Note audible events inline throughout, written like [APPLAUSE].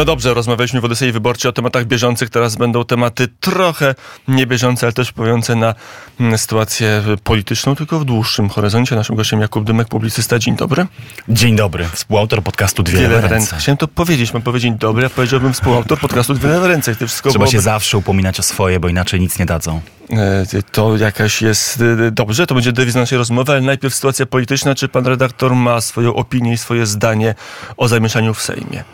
No dobrze, rozmawialiśmy w Odysei Wyborczej o tematach bieżących, teraz będą tematy trochę niebieżące, ale też wpływające na mm, sytuację polityczną, tylko w dłuższym horyzoncie. Naszym gościem Jakub Dymek, publicysta. Dzień dobry. Dzień dobry, współautor podcastu Dwie Lewe Ręce. ręce. Chciałem to powiedzieć, mam powiedzieć dobry, a powiedziałbym współautor podcastu Dwie Lewe Ręce. I to wszystko Trzeba byłoby- się zawsze upominać o swoje, bo inaczej nic nie dadzą. E, To jakaś jest e, dobrze, to będzie dewiz naszej rozmowy, ale najpierw sytuacja polityczna. Czy pan redaktor ma swoją opinię i swoje zdanie o zamieszaniu w Sejmie?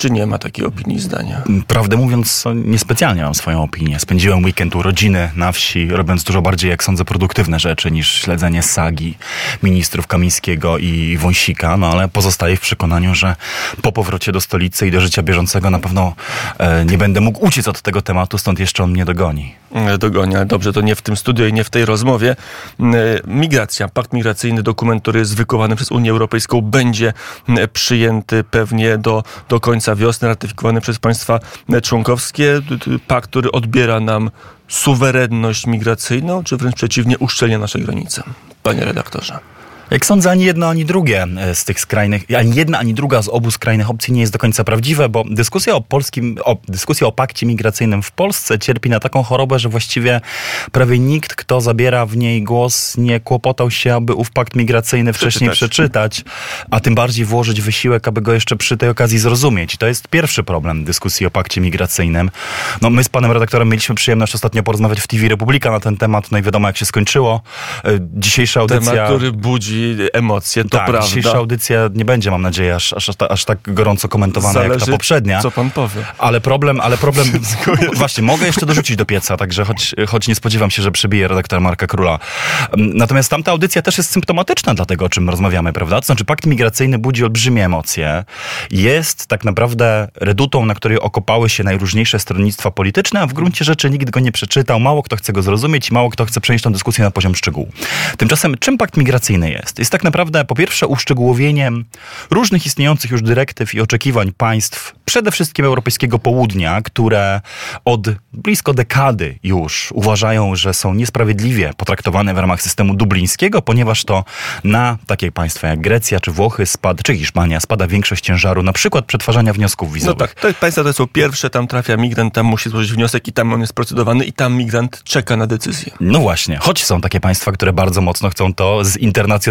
Czy nie ma takiej opinii zdania? Prawdę mówiąc, niespecjalnie mam swoją opinię. Spędziłem weekend u rodziny na wsi, robiąc dużo bardziej, jak sądzę, produktywne rzeczy niż śledzenie sagi ministrów Kamińskiego i Wąsika, no ale pozostaję w przekonaniu, że po powrocie do stolicy i do życia bieżącego na pewno e, nie będę mógł uciec od tego tematu, stąd jeszcze on mnie dogoni. E, Dogoni, ale dobrze, to nie w tym studiu i nie w tej rozmowie. E, Migracja, pakt migracyjny, dokument, który jest wykonany przez Unię Europejską, będzie przyjęty pewnie do, do końca wiosny, ratyfikowany przez państwa członkowskie. Pakt, który odbiera nam suwerenność migracyjną, czy wręcz przeciwnie, uszczelnia nasze granice. Panie redaktorze. Jak sądzę, ani jedno, ani drugie e, z tych skrajnych, ani jedna, ani druga z obu skrajnych opcji nie jest do końca prawdziwe, bo dyskusja o polskim, o, dyskusja o pakcie migracyjnym w Polsce cierpi na taką chorobę, że właściwie prawie nikt, kto zabiera w niej głos, nie kłopotał się, aby ów pakt migracyjny wcześniej Przeczytać. przeczytać, a tym bardziej włożyć wysiłek, aby go jeszcze przy tej okazji zrozumieć. I to jest pierwszy problem dyskusji o pakcie migracyjnym. No, my z panem redaktorem mieliśmy przyjemność ostatnio porozmawiać w TV Republika na ten temat, no i wiadomo jak się skończyło. E, Dzisiejsza audycja... Temat, który budzi emocje, to tak, prawda. dzisiejsza audycja nie będzie, mam nadzieję, aż, aż, aż tak gorąco komentowana jak Zależy, ta poprzednia. co pan powie. Ale problem, ale problem. [LAUGHS] Właśnie, mogę jeszcze dorzucić do pieca, także choć, choć nie spodziewam się, że przybije redaktor Marka Króla. Mm, Natomiast tamta audycja też jest symptomatyczna dla tego, o czym rozmawiamy, prawda? To znaczy, pakt migracyjny budzi olbrzymie emocje. Jest tak naprawdę redutą, na której okopały się najróżniejsze stronnictwa polityczne, a w gruncie rzeczy nikt go nie przeczytał, mało kto chce go zrozumieć i mało kto chce przenieść tę dyskusję na poziom szczegółu. Tymczasem, czym pakt migracyjny jest? Jest tak naprawdę, po pierwsze, uszczegółowieniem różnych istniejących już dyrektyw i oczekiwań państw, przede wszystkim europejskiego południa, które od blisko dekady już uważają, że są niesprawiedliwie potraktowane w ramach systemu dublińskiego, ponieważ to na takie państwa jak Grecja czy Włochy spadł, czy Hiszpania spada większość ciężaru, na przykład przetwarzania wniosków No wizowych. tak, te państwa te są pierwsze, tam trafia migrant, tam musi złożyć wniosek i tam on jest procedowany i tam migrant czeka na decyzję. No właśnie, choć są takie państwa, które bardzo mocno chcą to zinternacjonalizować,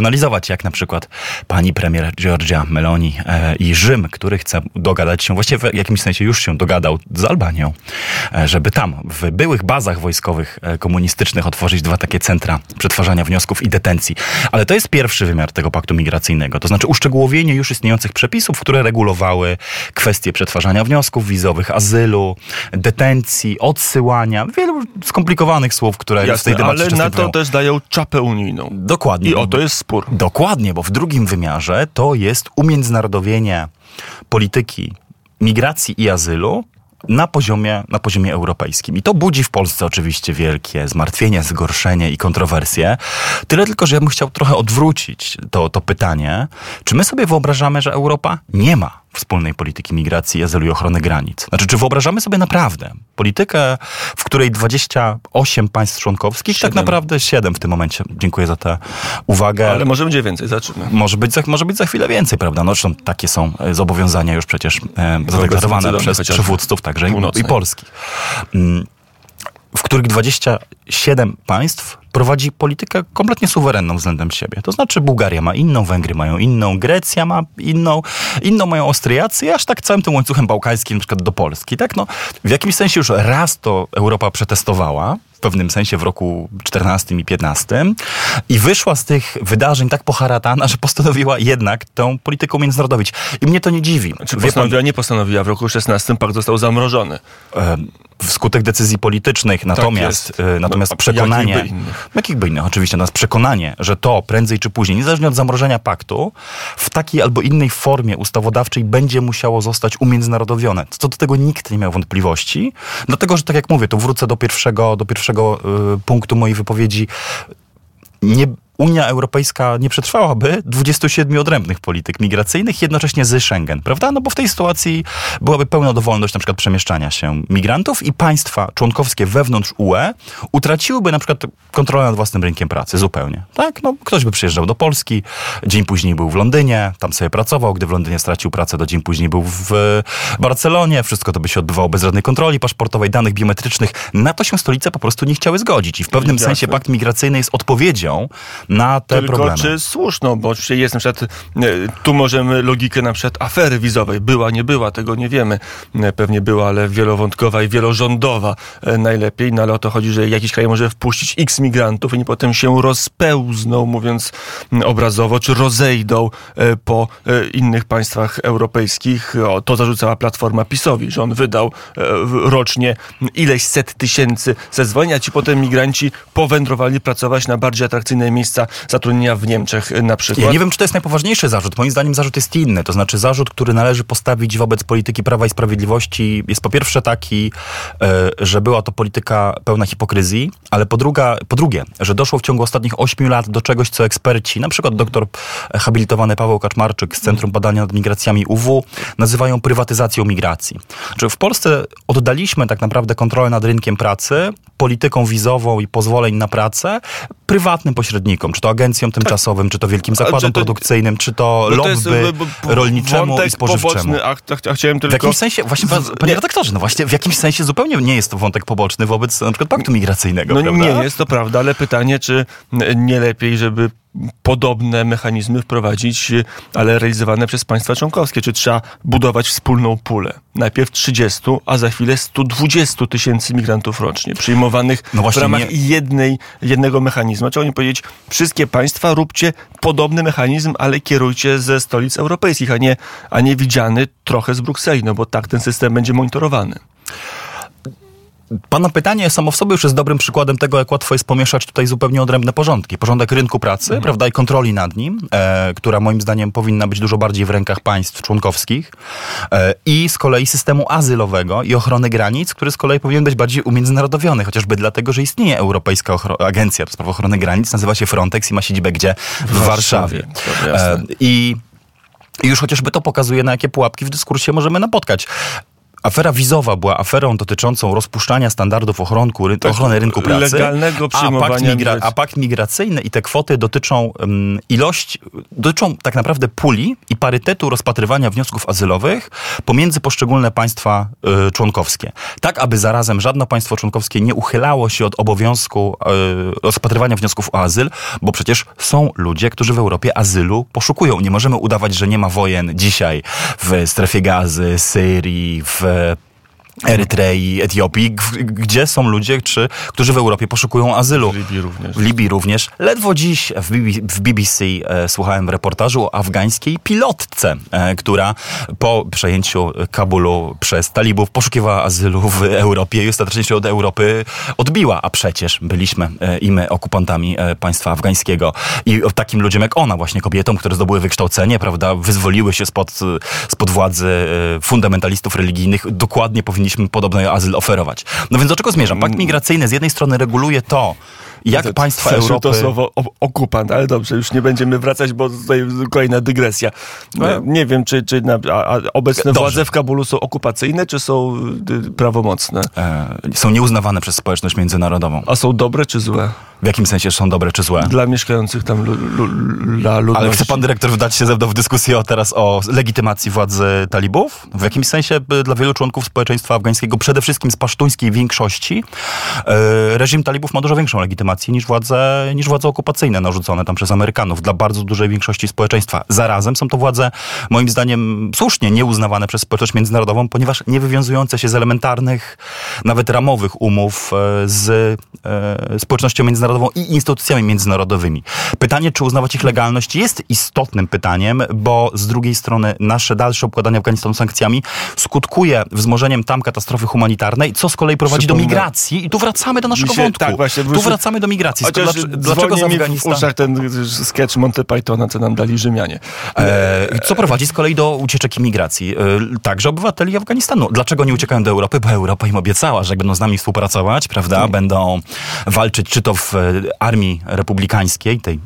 jak na przykład pani premier Giorgia Meloni e, i Rzym, który chce dogadać się, właściwie w jakimś sensie już się dogadał z Albanią, e, żeby tam, w byłych bazach wojskowych e, komunistycznych otworzyć dwa takie centra przetwarzania wniosków i detencji. Ale to jest pierwszy wymiar tego paktu migracyjnego, to znaczy uszczegółowienie już istniejących przepisów, które regulowały kwestie przetwarzania wniosków wizowych, azylu, detencji, odsyłania, wielu skomplikowanych słów, które w tej Jasne, debacie ale na to też dają czapę unijną. Dokładnie. I o to jest spór. Dokładnie, bo w drugim wymiarze to jest umiędzynarodowienie polityki migracji i azylu na poziomie, na poziomie europejskim. I to budzi w Polsce oczywiście wielkie zmartwienie, zgorszenie i kontrowersje. Tyle tylko, że ja bym chciał trochę odwrócić to, to pytanie. Czy my sobie wyobrażamy, że Europa nie ma wspólnej polityki migracji, azylu i ochrony granic? Znaczy, czy wyobrażamy sobie naprawdę politykę, w której 28 państw członkowskich, tak Siedem. naprawdę 7 w tym momencie, dziękuję za tę uwagę, Ale może będzie więcej, zobaczymy. może być, za, może być za chwilę więcej, prawda? No zresztą takie są e, zobowiązania już przecież e, zadeklarowane przez przywódców także i, i polskich. Mm, w których 27 państw prowadzi politykę kompletnie suwerenną względem siebie. To znaczy Bułgaria ma inną, Węgry mają inną, Grecja ma inną, inną mają Austriacy i aż tak całym tym łańcuchem bałkańskim na przykład do Polski. Tak? No, w jakimś sensie już raz to Europa przetestowała, w pewnym sensie w roku 14 i 15 i wyszła z tych wydarzeń tak poharatana, że postanowiła jednak tę politykę umiędzynarodowić. I mnie to nie dziwi. Czy pan, postanowiła, nie postanowiła. W roku 16 pakt został zamrożony. e, wskutek decyzji politycznych, natomiast, e, natomiast No, przekonanie, jakich by innych? jakich by innych, oczywiście, natomiast przekonanie, że to prędzej czy później, niezależnie od zamrożenia paktu, w takiej albo innej formie ustawodawczej będzie musiało zostać umiędzynarodowione. Co do tego nikt nie miał wątpliwości, dlatego, że tak jak mówię, to wrócę do pierwszego, do pierwszego e, punktu mojej wypowiedzi, nie Unia Europejska nie przetrwałaby 27 odrębnych polityk migracyjnych jednocześnie z Schengen, prawda? No bo w tej sytuacji byłaby pełna dowolność na przykład przemieszczania się migrantów i państwa członkowskie wewnątrz UE utraciłyby na przykład kontrolę nad własnym rynkiem pracy zupełnie. Tak? No, ktoś by przyjeżdżał do Polski, dzień później był w Londynie, tam sobie pracował, gdy w Londynie stracił pracę, do dzień później był w Barcelonie, wszystko to by się odbywało bez żadnej kontroli paszportowej, danych biometrycznych. Na to się stolice po prostu nie chciały zgodzić i w pewnym sensie pakt migracyjny jest odpowiedzią na te Tylko problemy. czy słuszną, bo oczywiście jest na przykład, e, tu możemy logikę na przykład afery wizowej. Była, nie była, tego nie wiemy. E, Pewnie była, ale wielowątkowa i wielorządowa e, najlepiej. No ale o to chodzi, że jakiś kraj może wpuścić x migrantów i oni potem się rozpełzną, mówiąc obrazowo, czy rozejdą po innych państwach europejskich. O, to zarzucała Platforma PiSowi, że on wydał rocznie ileś set tysięcy zezwoleń, a ci potem migranci powędrowali pracować na bardziej atrakcyjne miejsca zatrudnienia w Niemczech e, na przykład. Ja nie wiem, czy to jest najpoważniejszy zarzut. Moim zdaniem zarzut jest inny. To znaczy zarzut, który należy postawić wobec polityki Prawa i Sprawiedliwości jest po pierwsze taki, e, że była to polityka pełna hipokryzji, ale po, druga, po drugie, że doszło w ciągu ostatnich ośmiu lat do czegoś, co eksperci, na przykład doktor habilitowany Paweł Kaczmarczyk z Centrum Badania nad Migracjami UW, nazywają prywatyzacją migracji. Że w Polsce oddaliśmy tak naprawdę kontrolę nad rynkiem pracy, polityką wizową i pozwoleń na pracę prywatnym pośrednikom, czy to agencjom tymczasowym, czy to wielkim zakładom to- produkcyjnym, czy to jest, lobby rolniczemu i spożywczemu. Poboczny, a, chciałem W tylko... jakimś sensie, właśnie, pan- panie redaktorze, no właśnie, w jakimś sensie zupełnie nie jest to wątek poboczny wobec na przykład paktu migracyjnego, No prawda? nie jest to prawda, ale pytanie, czy nie lepiej, żeby podobne mechanizmy wprowadzić, y, ale realizowane przez państwa członkowskie? Czy trzeba budować wspólną pulę? Najpierw 30, a za chwilę 120 tysięcy migrantów rocznie, przyjmowanych No w ramach nie- jednej, jednego mechanizmu. Trzeba nie powiedzieć, wszystkie państwa róbcie podobny mechanizm, ale kierujcie ze stolic europejskich, a nie, a nie widziany trochę z Brukseli, no bo tak ten system będzie monitorowany. Pana pytanie samo w sobie już jest dobrym przykładem tego, jak łatwo jest pomieszać tutaj zupełnie odrębne porządki. Porządek rynku pracy, prawda, i kontroli nad nim, e, która moim zdaniem powinna być dużo bardziej w rękach państw członkowskich e, i z kolei systemu azylowego i ochrony granic, który z kolei powinien być bardziej umiędzynarodowiony, chociażby dlatego, że istnieje Europejska Ochro- Agencja do spraw ochrony granic, nazywa się Frontex i ma siedzibę gdzie? W, Warszawie. To jasne. E, I i już chociażby to pokazuje, na jakie pułapki w dyskursie możemy napotkać. Afera wizowa była aferą dotyczącą rozpuszczania standardów ochronku, ry, Tak, ochrony rynku pracy. legalnego a przyjmowania pakt, migra, a pakt migracyjny i te kwoty dotyczą um, ilości, dotyczą tak naprawdę puli i parytetu rozpatrywania wniosków azylowych pomiędzy poszczególne państwa y, członkowskie. Tak, aby zarazem żadne państwo członkowskie nie uchylało się od obowiązku y, rozpatrywania wniosków o azyl, bo przecież są ludzie, którzy w Europie azylu poszukują. Nie możemy udawać, że nie ma wojen dzisiaj w strefie gazy, Syrii, w uh, Erytrei, Etiopii, gdzie są ludzie, czy, którzy w Europie poszukują azylu. W Libii również. W Libii również. Ledwo dziś w BBC, w BBC e, słuchałem reportażu o afgańskiej pilotce, e, która po przejęciu Kabulu przez talibów poszukiwała azylu w Europie i ostatecznie się od Europy odbiła. A przecież byliśmy e, i my okupantami e, państwa afgańskiego. I takim ludziom jak ona, właśnie kobietom, które zdobyły wykształcenie, prawda, wyzwoliły się spod, spod władzy e, fundamentalistów religijnych, dokładnie powinniśmy podobny azyl oferować. No więc do czego zmierzam? Pakt migracyjny z jednej strony reguluje to, jak To- państwa Europy... to słowo okupant, ale dobrze, już nie będziemy wracać, bo tutaj kolejna dygresja. No. Nie wiem, czy, czy na, a, a obecne Dobrze. władze w Kabulu są okupacyjne, czy są y, prawomocne? e, są nieuznawane przez społeczność międzynarodową. A są dobre, czy złe? W jakim sensie są dobre czy złe? Dla mieszkających tam dla ludności. Ale chce pan dyrektor wdać się ze mną w dyskusję o teraz o legitymacji władzy talibów? W jakimś sensie y, dla wielu członków społeczeństwa afgańskiego, przede wszystkim z pasztuńskiej większości, e, reżim talibów ma dużo większą legitymację niż władze, niż władze okupacyjne narzucone tam przez Amerykanów dla bardzo dużej większości społeczeństwa. Zarazem są to władze, moim zdaniem, słusznie nieuznawane przez społeczność międzynarodową, ponieważ nie wywiązujące się z elementarnych, nawet ramowych umów e, z społecznością międzynarodową i instytucjami międzynarodowymi. Pytanie, czy uznawać ich legalność jest istotnym pytaniem, bo z drugiej strony nasze dalsze obkładanie Afganistanu sankcjami skutkuje wzmożeniem tam katastrofy humanitarnej, co z kolei prowadzi do Przypomnę- migracji i tu wracamy do naszego się- wątku. tak, właśnie, tu wracamy do migracji. Chociaż Dlaczego, dlaczego z dzwoni mi w Afganistan... uszach ten sketch Monty Pythona, co nam dali Rzymianie. E, co prowadzi z kolei do ucieczek i migracji, e, także obywateli Afganistanu. Dlaczego nie uciekają do Europy? Bo Europa im obiecała, że jak będą z nami współpracować, prawda, będą walczyć czy to w armii republikańskiej, tej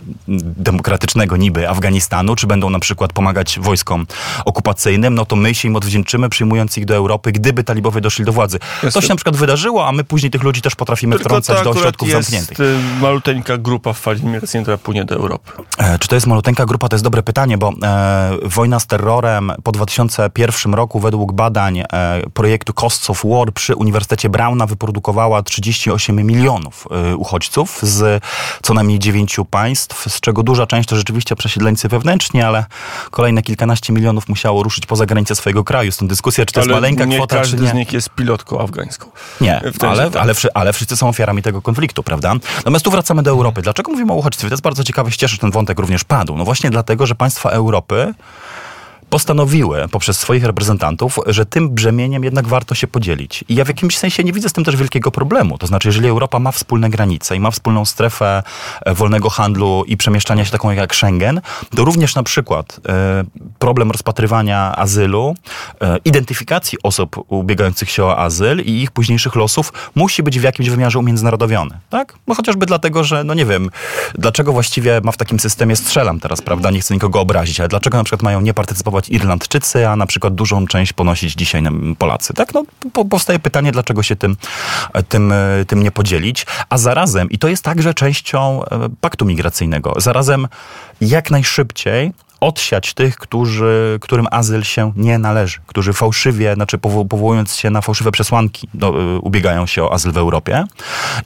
demokratycznego niby Afganistanu, czy będą na przykład pomagać wojskom okupacyjnym, no to my się im odwdzięczymy, przyjmując ich do Europy, gdyby talibowie doszli do władzy. To się na przykład wydarzyło, a my później tych ludzi też potrafimy Tylko wtrącać to do ośrodków jest zamkniętych. y, maluteńka grupa w fali migracyjnej, która płynie do Europy. E, Czy to jest maluteńka grupa? To jest dobre pytanie, bo e, wojna z terrorem po 2001 roku według badań e, projektu Costs of War przy Uniwersytecie Brauna wyprodukowała 38 milionów e, uchodźców z co najmniej dziewięciu państw, z czego duża część to rzeczywiście przesiedleńcy wewnętrzni, ale kolejne kilkanaście milionów musiało ruszyć poza granice swojego kraju. Stąd dyskusja, czy to jest maleńka nie kwota, czy nie. z nich jest pilotką afgańską. Nie, ale, ale, ale wszyscy są ofiarami tego konfliktu, prawda? Natomiast tu wracamy do Europy. Dlaczego mówimy o uchodźstwie? To jest bardzo ciekawe, się cieszę, że ten wątek również padł. No właśnie dlatego, że państwa Europy postanowiły poprzez swoich reprezentantów, że tym brzemieniem jednak warto się podzielić. I ja w jakimś sensie nie widzę z tym też wielkiego problemu. To znaczy, jeżeli Europa ma wspólne granice i ma wspólną strefę e, wolnego handlu i przemieszczania się taką jak Schengen, to również na przykład e, problem rozpatrywania azylu, e, identyfikacji osób ubiegających się o azyl i ich późniejszych losów musi być w jakimś wymiarze umiędzynarodowiony. Tak? No chociażby dlatego, że no nie wiem, dlaczego właściwie ma w takim systemie strzelam teraz, prawda? Nie chcę nikogo obrazić, ale dlaczego na przykład mają nie partycypować Irlandczycy, a na przykład dużą część ponosić dzisiaj Polacy? Tak? No po, powstaje pytanie, dlaczego się tym, tym, tym nie podzielić, a zarazem, i to jest także częścią e, paktu migracyjnego, zarazem jak najszybciej odsiać tych, którzy, którym azyl się nie należy, którzy fałszywie, znaczy powo- powołując się na fałszywe przesłanki, do, y, ubiegają się o azyl w Europie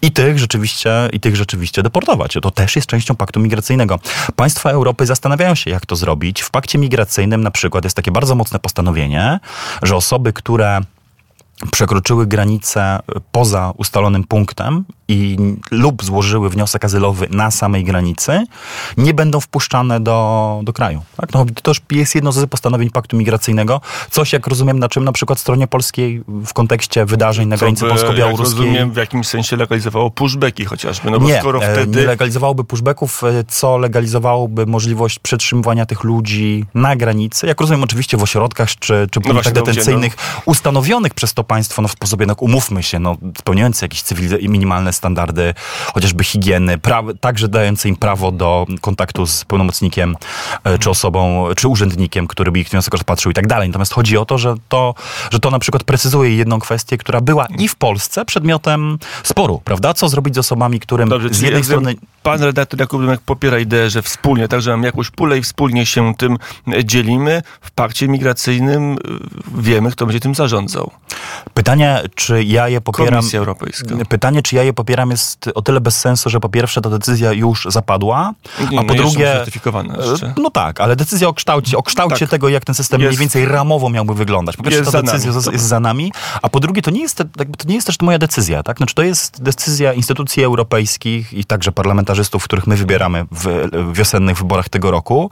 i tych rzeczywiście, i tych rzeczywiście deportować. To też jest częścią paktu migracyjnego. Państwa Europy zastanawiają się, jak to zrobić. W pakcie migracyjnym na przykład jest takie bardzo mocne postanowienie, że osoby, które przekroczyły granicę poza ustalonym punktem i lub złożyły wniosek azylowy na samej granicy, nie będą wpuszczane do, do kraju. Tak? No, to też jest jedno z postanowień paktu migracyjnego. Coś, jak rozumiem, na czym na przykład stronie polskiej w kontekście wydarzeń na granicy polsko-białoruskiej... rozumiem, w jakimś sensie legalizowało pushbacki chociażby. No bo nie, skoro e, wtedy... nie legalizowałoby pushbacków, e, co legalizowałoby możliwość przetrzymywania tych ludzi na granicy. Jak rozumiem, oczywiście w ośrodkach czy, czy punktach właśnie, no, detencyjnych ustanowionych przez to państwo, no w sposób jednak umówmy się, no, spełniający jakieś cywiliz- minimalne standardy, chociażby higieny, pra- także dające im prawo do kontaktu z pełnomocnikiem e, czy osobą, czy urzędnikiem, który by ich wniosek rozpatrzył i tak dalej. Natomiast chodzi o to, że to, że to na przykład precyzuje jedną kwestię, która była i w Polsce przedmiotem sporu, prawda? Co zrobić z osobami, którym Dobrze, z jednej strony Pan redaktor Jakub Dymek popiera ideę, że wspólnie, także mamy jakąś pulę i wspólnie się tym e, dzielimy. W pakcie migracyjnym y, wiemy, kto będzie tym zarządzał. Pytanie, czy ja je popieram. Komisja Europejska. Pytanie, czy ja je popieram, jest o tyle bez sensu, że po pierwsze ta decyzja już zapadła, Nie, a no po jeszcze drugie. jeszcze. No tak, ale decyzja o kształcie, o kształcie Tak. tego, jak ten system Jest- mniej więcej ramowo miałby wyglądać. Po pierwsze, ta nami. decyzja jest, za nami, a po drugie, to nie, jest, to nie jest też moja decyzja. Tak? Znaczy, to jest decyzja instytucji europejskich i także parlamentarzystów, których my wybieramy w wiosennych wyborach tego roku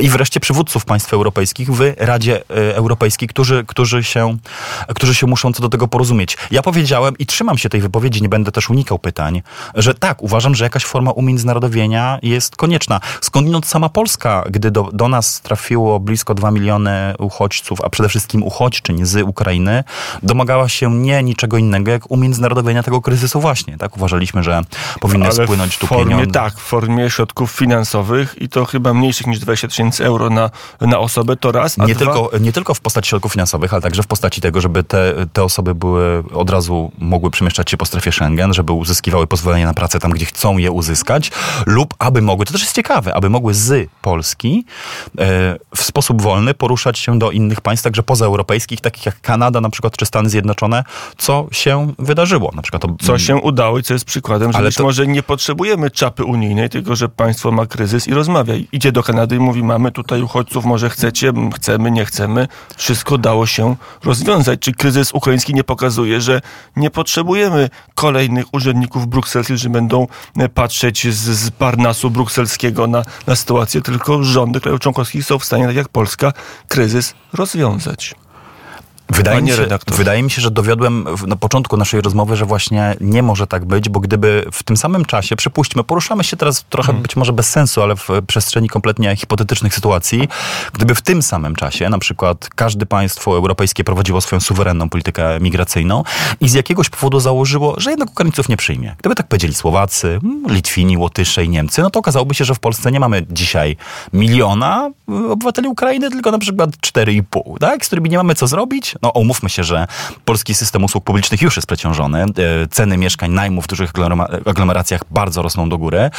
i wreszcie przywódców państw europejskich w Radzie e, Europejskiej, którzy, którzy, się, którzy się muszą co do tego porozumieć. Ja powiedziałem i trzymam się tej wypowiedzi, nie będę też unikał pytań, że tak, uważam, że jakaś forma umiędzynarodowienia jest konieczna. Skądinąd sama Polska, gdy do, do nas trafiło blisko 2 miliony uchodźców, a przede wszystkim uchodźczyń z Ukrainy, domagała się nie niczego innego, jak umiędzynarodowienia tego kryzysu właśnie. Tak Uważaliśmy, że powinny Ale spłynąć tu formie, pieniądze. tak, w formie środków finansowych i to chyba mniejszych niż 20 tysięcy euro na, na osobę, to raz. A Nie dwa, tylko, nie tylko w postaci środków finansowych, ale także w postaci tego, żeby te, te osoby były od razu mogły przemieszczać się po strefie Schengen, żeby uzyskiwały pozwolenie na pracę tam, gdzie chcą je uzyskać, lub aby mogły, to też jest ciekawe, aby mogły z Polski e, w sposób wolny poruszać się do innych państw, także pozaeuropejskich, takich jak Kanada na przykład, czy Stany Zjednoczone, co się wydarzyło. Na przykład to, Co się udało i co jest przykładem, że Ale być to- może nie potrzebujemy czapy unijnej, tylko że państwo ma kryzys i rozmawia. Idzie do Kanady i mówi, mamy tutaj uchodźców, może chcecie, chcemy, nie chcemy. Wszystko dało się rozwiązać. Czy kryzys ukraiński nie pokazuje, że nie potrzebujemy kolejnych urzędników brukselskich, którzy będą e, patrzeć z, z Parnasu brukselskiego na, na sytuację, tylko rządy krajów członkowskich są w stanie, tak jak Polska, kryzys rozwiązać. Wydaje mi, się, wydaje mi się, że dowiodłem na początku naszej rozmowy, że właśnie nie może tak być, bo gdyby w tym samym czasie, przypuśćmy, poruszamy się teraz trochę być może bez sensu, ale w przestrzeni kompletnie hipotetycznych sytuacji, gdyby w tym samym czasie na przykład każde państwo europejskie prowadziło swoją suwerenną politykę migracyjną i z jakiegoś powodu założyło, że jednak Ukraińców nie przyjmie. Gdyby tak powiedzieli Słowacy, Litwini, Łotysze i Niemcy, no to okazałoby się, że w Polsce nie mamy dzisiaj miliona obywateli Ukrainy, tylko na przykład 4,5, tak? z którymi nie mamy co zrobić. No umówmy się, że polski system usług publicznych już jest przeciążony. Ceny mieszkań, najmu w dużych aglomeracjach bardzo rosną do góry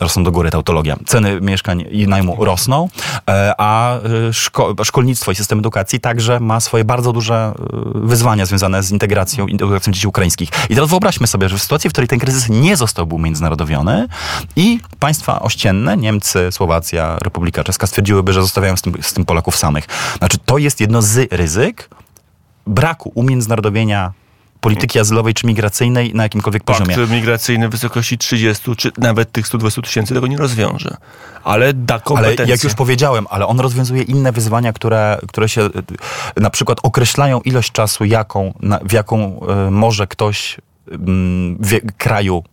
rosną do góry, tautologia. Ceny mieszkań i najmu rosną, a szko szkolnictwo i system edukacji także ma swoje bardzo duże wyzwania związane z integracją, integracją dzieci ukraińskich. I teraz wyobraźmy sobie, że w sytuacji, w której ten kryzys nie zostałby umiędzynarodowiony i państwa ościenne, Niemcy, Słowacja, Republika Czeska stwierdziłyby, że zostawiają z tym, z tym Polaków samych. Znaczy, to jest jedno z ryzyk braku umiędzynarodowienia polityki azylowej czy migracyjnej na jakimkolwiek poziomie. Pakt migracyjny w wysokości 30 czy nawet tych 120 tysięcy tego nie rozwiąże. Ale da kompetencje. Ale jak już powiedziałem, ale on rozwiązuje inne wyzwania, które, które się na przykład określają ilość czasu, jaką, na, w jaką y, może ktoś w kraju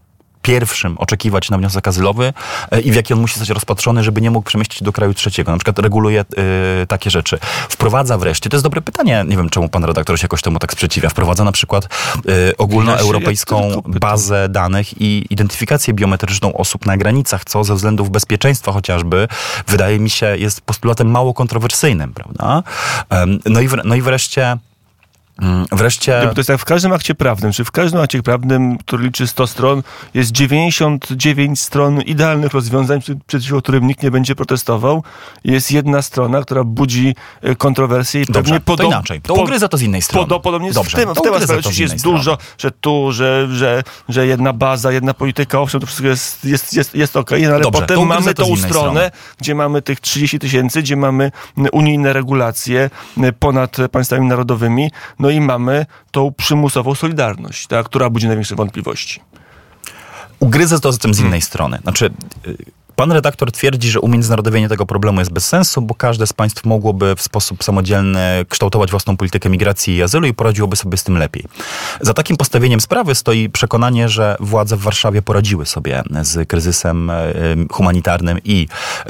pierwszym oczekiwać na wniosek azylowy e, i w jaki on musi zostać rozpatrzony, żeby nie mógł przemieścić do kraju trzeciego. Na przykład reguluje y, takie rzeczy. Wprowadza wreszcie, to jest dobre pytanie, nie wiem czemu pan redaktor się jakoś temu tak sprzeciwia, wprowadza na przykład y, ogólnoeuropejską bazę danych i identyfikację biometryczną osób na granicach, co ze względów bezpieczeństwa chociażby, wydaje mi się, jest postulatem mało kontrowersyjnym, prawda? No i, no i wreszcie wreszcie. To jest tak w każdym akcie prawnym, czy w każdym akcie prawnym, który liczy 100 stron, jest 99 stron idealnych rozwiązań, przeciwko którym nikt nie będzie protestował. Jest jedna strona, która budzi e, kontrowersje i Dobrze, pewnie podobnie. inaczej. To ugryza to z innej strony. Podo, podobnie Dobrze, w tym, w tym aspekcie jest strony. dużo, że tu, że, że, że jedna baza, jedna polityka, owszem, to wszystko jest, jest, jest, jest okej, okay, no ale Dobrze, potem to mamy tą stronę, strony. gdzie mamy tych 30 tysięcy, gdzie mamy unijne regulacje ponad państwami narodowymi, no i mamy tą przymusową solidarność, ta, która budzi największe wątpliwości. Ugryzę to zatem z innej hmm. strony. Znaczy, y, Pan redaktor twierdzi, że umiędzynarodowienie tego problemu jest bez sensu, bo każde z państw mogłoby w sposób samodzielny kształtować własną politykę migracji i azylu i poradziłoby sobie z tym lepiej. Za takim postawieniem sprawy stoi przekonanie, że władze w Warszawie poradziły sobie z kryzysem e, humanitarnym i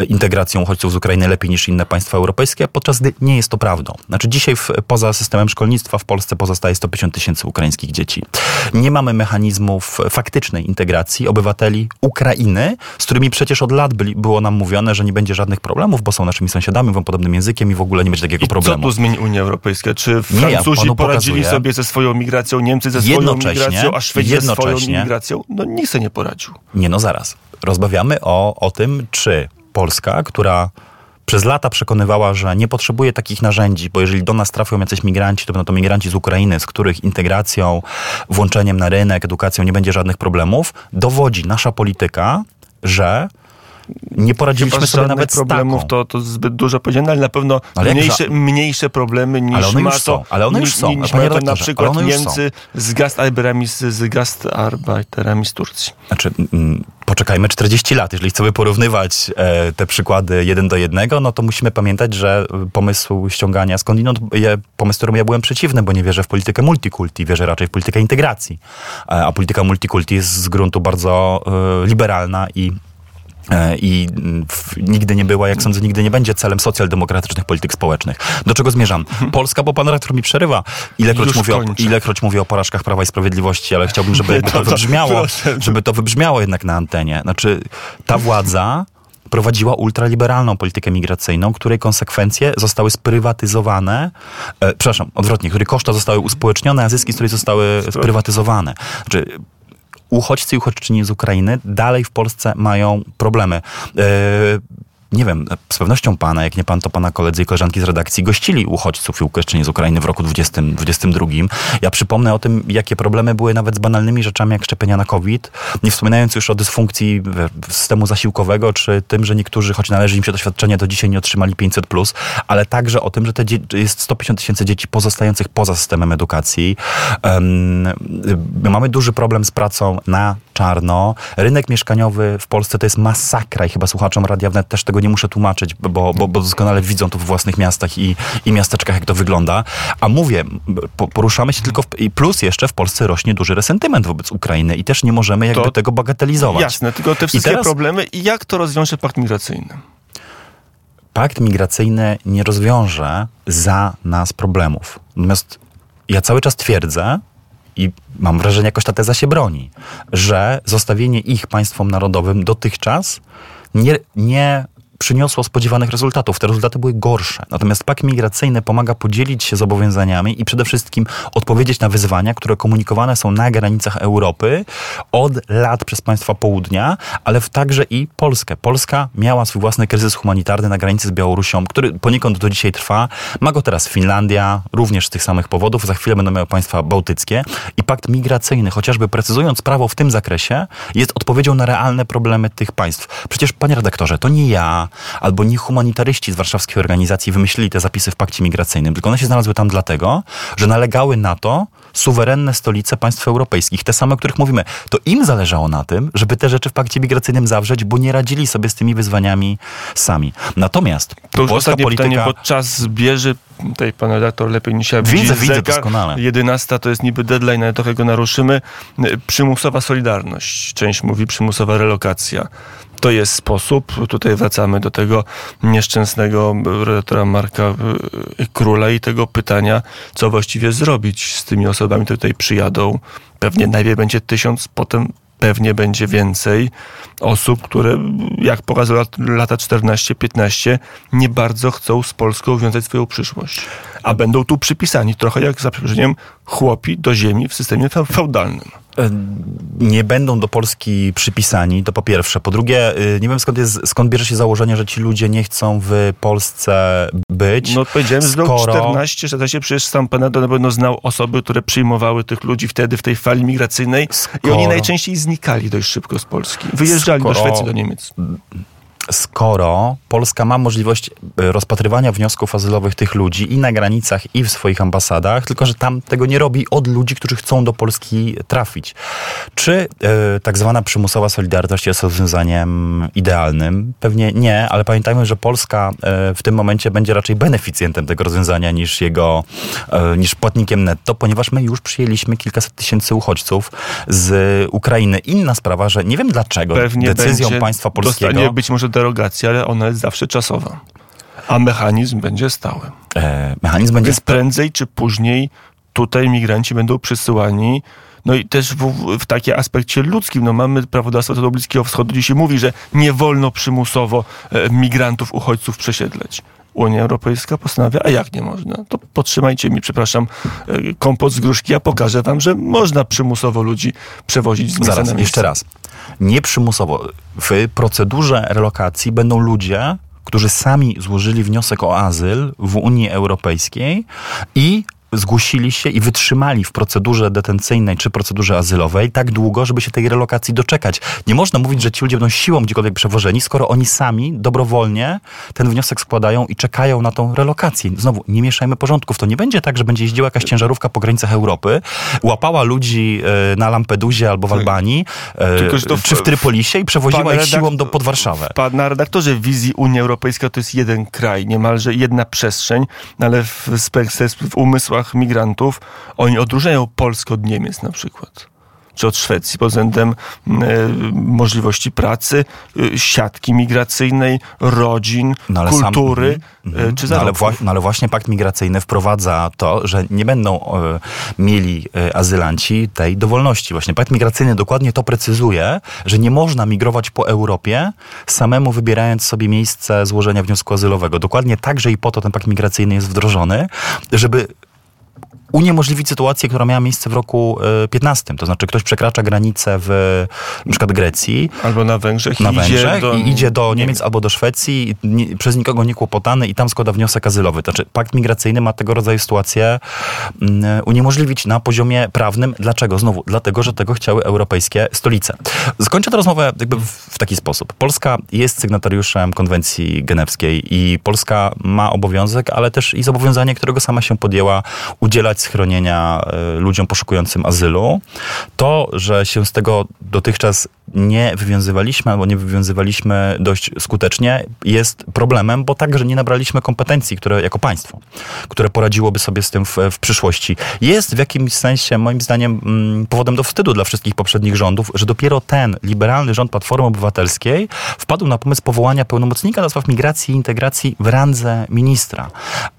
integracją uchodźców z Ukrainy lepiej niż inne państwa europejskie, podczas gdy nie jest to prawdą. Znaczy dzisiaj w, poza systemem szkolnictwa w Polsce pozostaje 150 tysięcy ukraińskich dzieci. Nie mamy mechanizmów faktycznej integracji obywateli Ukrainy, z którymi przecież od lat byli, było nam mówione, że nie będzie żadnych problemów, bo są naszymi sąsiadami, mówią podobnym językiem i w ogóle nie będzie takiego I problemu. co tu zmieni Unia Europejska? Czy Francuzi ja poradzili pokazuję, sobie ze swoją migracją, Niemcy ze swoją migracją, a Szwedzi ze swoją migracją? No nikt sobie nie poradził. Nie, no zaraz. Rozmawiamy o, o tym, czy Polska, która przez lata przekonywała, że nie potrzebuje takich narzędzi, bo jeżeli do nas trafią jacyś migranci, to będą to migranci z Ukrainy, z których integracją, włączeniem na rynek, edukacją nie będzie żadnych problemów, dowodzi nasza polityka, że nie poradziliśmy sobie nawet z problemów, taką. To, to zbyt dużo powiedziane, ale na pewno ale mniejsze, mniejsze problemy niż ale one są, to, ale one już są. Niż mają to na przykład Niemcy z Gastarbeiterami z, z Gastarbeiterami z Turcji. Znaczy, poczekajmy 40 lat. Jeżeli chcemy porównywać e, te przykłady jeden do jednego, no to musimy pamiętać, że pomysł ściągania skądinąd, je, pomysł, któremu ja byłem przeciwny, bo nie wierzę w politykę multikulti, wierzę raczej w politykę integracji. E, a polityka multikulti jest z gruntu bardzo e, liberalna i E, i nigdy nie była, jak sądzę, nigdy nie będzie celem socjaldemokratycznych polityk społecznych. Do czego zmierzam? Mhm. Polska, bo pan rektor mi przerywa. Ilekroć mówię, o, ilekroć mówię o porażkach Prawa i Sprawiedliwości, ale chciałbym, żeby [LAUGHS] to, to wybrzmiało, żeby to wybrzmiało jednak na antenie. Znaczy, ta władza prowadziła ultraliberalną politykę migracyjną, której konsekwencje zostały sprywatyzowane, e, przepraszam, odwrotnie, której koszta zostały uspołecznione, a zyski z której zostały sprywatyzowane. Znaczy, uchodźcy i uchodźczyni z Ukrainy dalej w Polsce mają problemy. E, nie wiem, z pewnością pana, jak nie pan, to pana koledzy i koleżanki z redakcji gościli uchodźców i uchodźczyni z Ukrainy w roku 2022. Ja przypomnę o tym, jakie problemy były nawet z banalnymi rzeczami jak szczepienia na COVID, nie wspominając już o dysfunkcji systemu zasiłkowego, czy tym, że niektórzy, choć należy im się doświadczenie, do dzisiaj nie otrzymali 500+, ale także o tym, że te jest 150 tysięcy dzieci pozostających poza systemem edukacji. Um, mamy duży problem z pracą na czarno. Rynek mieszkaniowy w Polsce to jest masakra i chyba słuchaczom Radia Wnet też tego nie muszę tłumaczyć, bo, bo, bo doskonale widzą to w własnych miastach i, i miasteczkach, jak to wygląda. A mówię, po, poruszamy się tylko w, i plus jeszcze w Polsce rośnie duży resentyment wobec Ukrainy i też nie możemy jakby to tego bagatelizować. Jasne, tylko te wszystkie I teraz, problemy i jak to rozwiąże pakt migracyjny? Pakt migracyjny nie rozwiąże za nas problemów. Natomiast ja cały czas twierdzę, i mam wrażenie, jakoś ta teza się broni, że zostawienie ich państwom narodowym dotychczas nie, nie przyniosło spodziewanych rezultatów. Te rezultaty były gorsze. Natomiast pakt migracyjny pomaga podzielić się zobowiązaniami i przede wszystkim odpowiedzieć na wyzwania, które komunikowane są na granicach Europy od lat przez państwa południa, ale także i Polskę. Polska miała swój własny kryzys humanitarny na granicy z Białorusią, który poniekąd do dzisiaj trwa. Ma go teraz Finlandia, również z tych samych powodów. Za chwilę będą miały państwa bałtyckie. I pakt migracyjny, chociażby precyzując prawo w tym zakresie, jest odpowiedzią na realne problemy tych państw. Przecież, panie redaktorze, to nie ja, albo nie humanitaryści z warszawskiej organizacji wymyślili te zapisy w pakcie migracyjnym, tylko one się znalazły tam dlatego, że nalegały na to suwerenne stolice państw europejskich, te same, o których mówimy. To im zależało na tym, żeby te rzeczy w pakcie migracyjnym zawrzeć, bo nie radzili sobie z tymi wyzwaniami sami. Natomiast to już polska polityka... pytanie, bo czas zbierze tutaj pan redaktor lepiej niż ja widzę, widzę doskonale. 11 to jest niby deadline, ale trochę go naruszymy. Przymusowa solidarność. Część mówi przymusowa relokacja to jest sposób. Tutaj wracamy do tego nieszczęsnego redaktora Marka y, Króla i tego pytania, co właściwie zrobić z tymi osobami, które tutaj przyjadą. Pewnie najpierw będzie tysiąc, potem pewnie będzie więcej osób, które, jak pokazują lata 14-15, nie bardzo chcą z Polską wiązać swoją przyszłość. A będą tu przypisani trochę jak za przeproszeniem chłopi do ziemi w systemie feudalnym. E, nie będą do Polski przypisani, to po pierwsze. Po drugie, y, nie wiem skąd, jest, skąd bierze się założenie, że ci ludzie nie chcą w Polsce być. No powiedziałem, skoro... z 14, że się przecież sam Penedo na pewno znał osoby, które przyjmowały tych ludzi wtedy w tej fali migracyjnej skoro... i oni najczęściej znikali dość szybko z Polski. Wyjeżdżali skoro... do Szwecji, do Niemiec skoro Polska ma możliwość e, rozpatrywania wniosków azylowych tych ludzi i na granicach, i w swoich ambasadach, tylko że tam tego nie robi od ludzi, którzy chcą do Polski trafić. Czy e, tak zwana przymusowa solidarność jest rozwiązaniem idealnym? Pewnie nie, ale pamiętajmy, że Polska e, w tym momencie będzie raczej beneficjentem tego rozwiązania niż jego, niż płatnikiem netto, ponieważ my już przyjęliśmy kilkaset tysięcy uchodźców z Ukrainy. Inna sprawa, że nie wiem dlaczego Pewnie decyzją państwa polskiego... być może derogacja, ale ona jest zawsze czasowa. A mechanizm będzie stały. E, mechanizm będzie Więc prędzej czy później tutaj migranci będą przysyłani no i też w, w takim aspekcie ludzkim, no mamy prawodawstwo do Bliskiego Wschodu, gdzie się mówi, że nie wolno przymusowo e, migrantów, uchodźców przesiedleć. Unia Europejska postanawia, a jak nie można? To potrzymajcie mi, przepraszam, e, kompot z gruszki, ja pokażę wam, że można przymusowo ludzi przewozić z miejsca Zaraz, na miejsce. jeszcze raz. Nie przymusowo. W procedurze relokacji będą ludzie, którzy sami złożyli wniosek o azyl w Unii Europejskiej i zgłosili się i wytrzymali w procedurze detencyjnej czy procedurze azylowej tak długo, żeby się tej relokacji doczekać. Nie można mówić, że ci ludzie będą siłą gdziekolwiek przewożeni, skoro oni sami dobrowolnie ten wniosek składają i czekają na tą relokację. Znowu, nie mieszajmy porządków. To nie będzie tak, że będzie jeździła jakaś ciężarówka po granicach Europy, łapała ludzi e, na Lampedusie albo w tak. Albanii, e, w, czy w Trypolisie i przewoziła ich siłą do, pod Warszawę. Na redaktorze wizji Unia Europejska to jest jeden kraj, niemalże jedna przestrzeń, ale w, w umysłach migrantów, oni odróżniają Polskę od Niemiec na przykład czy od Szwecji pod względem e, możliwości pracy, e, siatki migracyjnej, rodzin, no kultury sam, e, czy no ale, no ale, właśnie pakt migracyjny wprowadza to, że nie będą e, mieli azylanci tej dowolności. Właśnie pakt migracyjny dokładnie to precyzuje, że nie można migrować po Europie samemu wybierając sobie miejsce złożenia wniosku azylowego. Dokładnie także i po to ten pakt migracyjny jest wdrożony, żeby uniemożliwić sytuację, która miała miejsce w roku 15. E, to znaczy ktoś przekracza granicę w na przykład Grecji. Albo na Węgrzech. Na Węgrzech idzie do, i idzie do Niemiec albo do Szwecji, nie, przez nikogo nie kłopotany i tam składa wniosek azylowy. To znaczy pakt migracyjny ma tego rodzaju sytuację um, uniemożliwić na poziomie prawnym. Dlaczego? Znowu, dlatego, że tego chciały europejskie stolice. Skończę tę rozmowę jakby w, w taki sposób. Polska jest sygnatariuszem konwencji genewskiej i Polska ma obowiązek, ale też i zobowiązanie, którego sama się podjęła, udzielać schronienia y, ludziom poszukującym azylu. To, że się z tego dotychczas nie wywiązywaliśmy albo nie wywiązywaliśmy dość skutecznie, jest problemem, bo także nie nabraliśmy kompetencji, które jako państwo, które poradziłoby sobie z tym w, w przyszłości. Jest w jakimś sensie, moim zdaniem, mm, powodem do wstydu dla wszystkich poprzednich rządów, że dopiero ten liberalny rząd Platformy Obywatelskiej wpadł na pomysł powołania pełnomocnika do spraw migracji i integracji w randze ministra.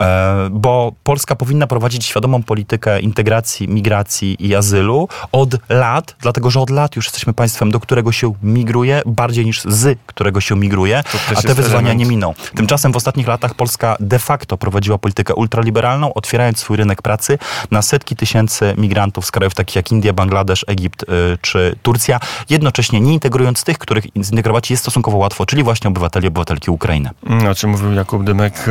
E, bo Polska powinna prowadzić świadomą politykę integracji, migracji i azylu od lat, dlatego że od lat już jesteśmy państwem, do którego się migruje, bardziej niż z którego się migruje, a te wyzwania element. nie miną. Tymczasem w ostatnich latach Polska de facto prowadziła politykę ultraliberalną, otwierając swój rynek pracy na setki tysięcy migrantów z krajów takich jak India, Bangladesz, Egipt y, czy Turcja, jednocześnie nie integrując tych, których zintegrować jest stosunkowo łatwo, czyli właśnie obywateli, obywatelki Ukrainy. O czym mówił Jakub Dymek,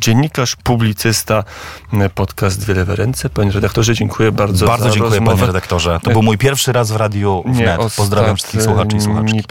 dziennikarz, publicysta, podcast Wiele w Panie redaktorze, dziękuję bardzo Bardzo dziękuję rozmowę. panie redaktorze. To był mój pierwszy raz w Radiu Wnet. Pozdrawiam wszystkich słuchaczy i słuchaczki.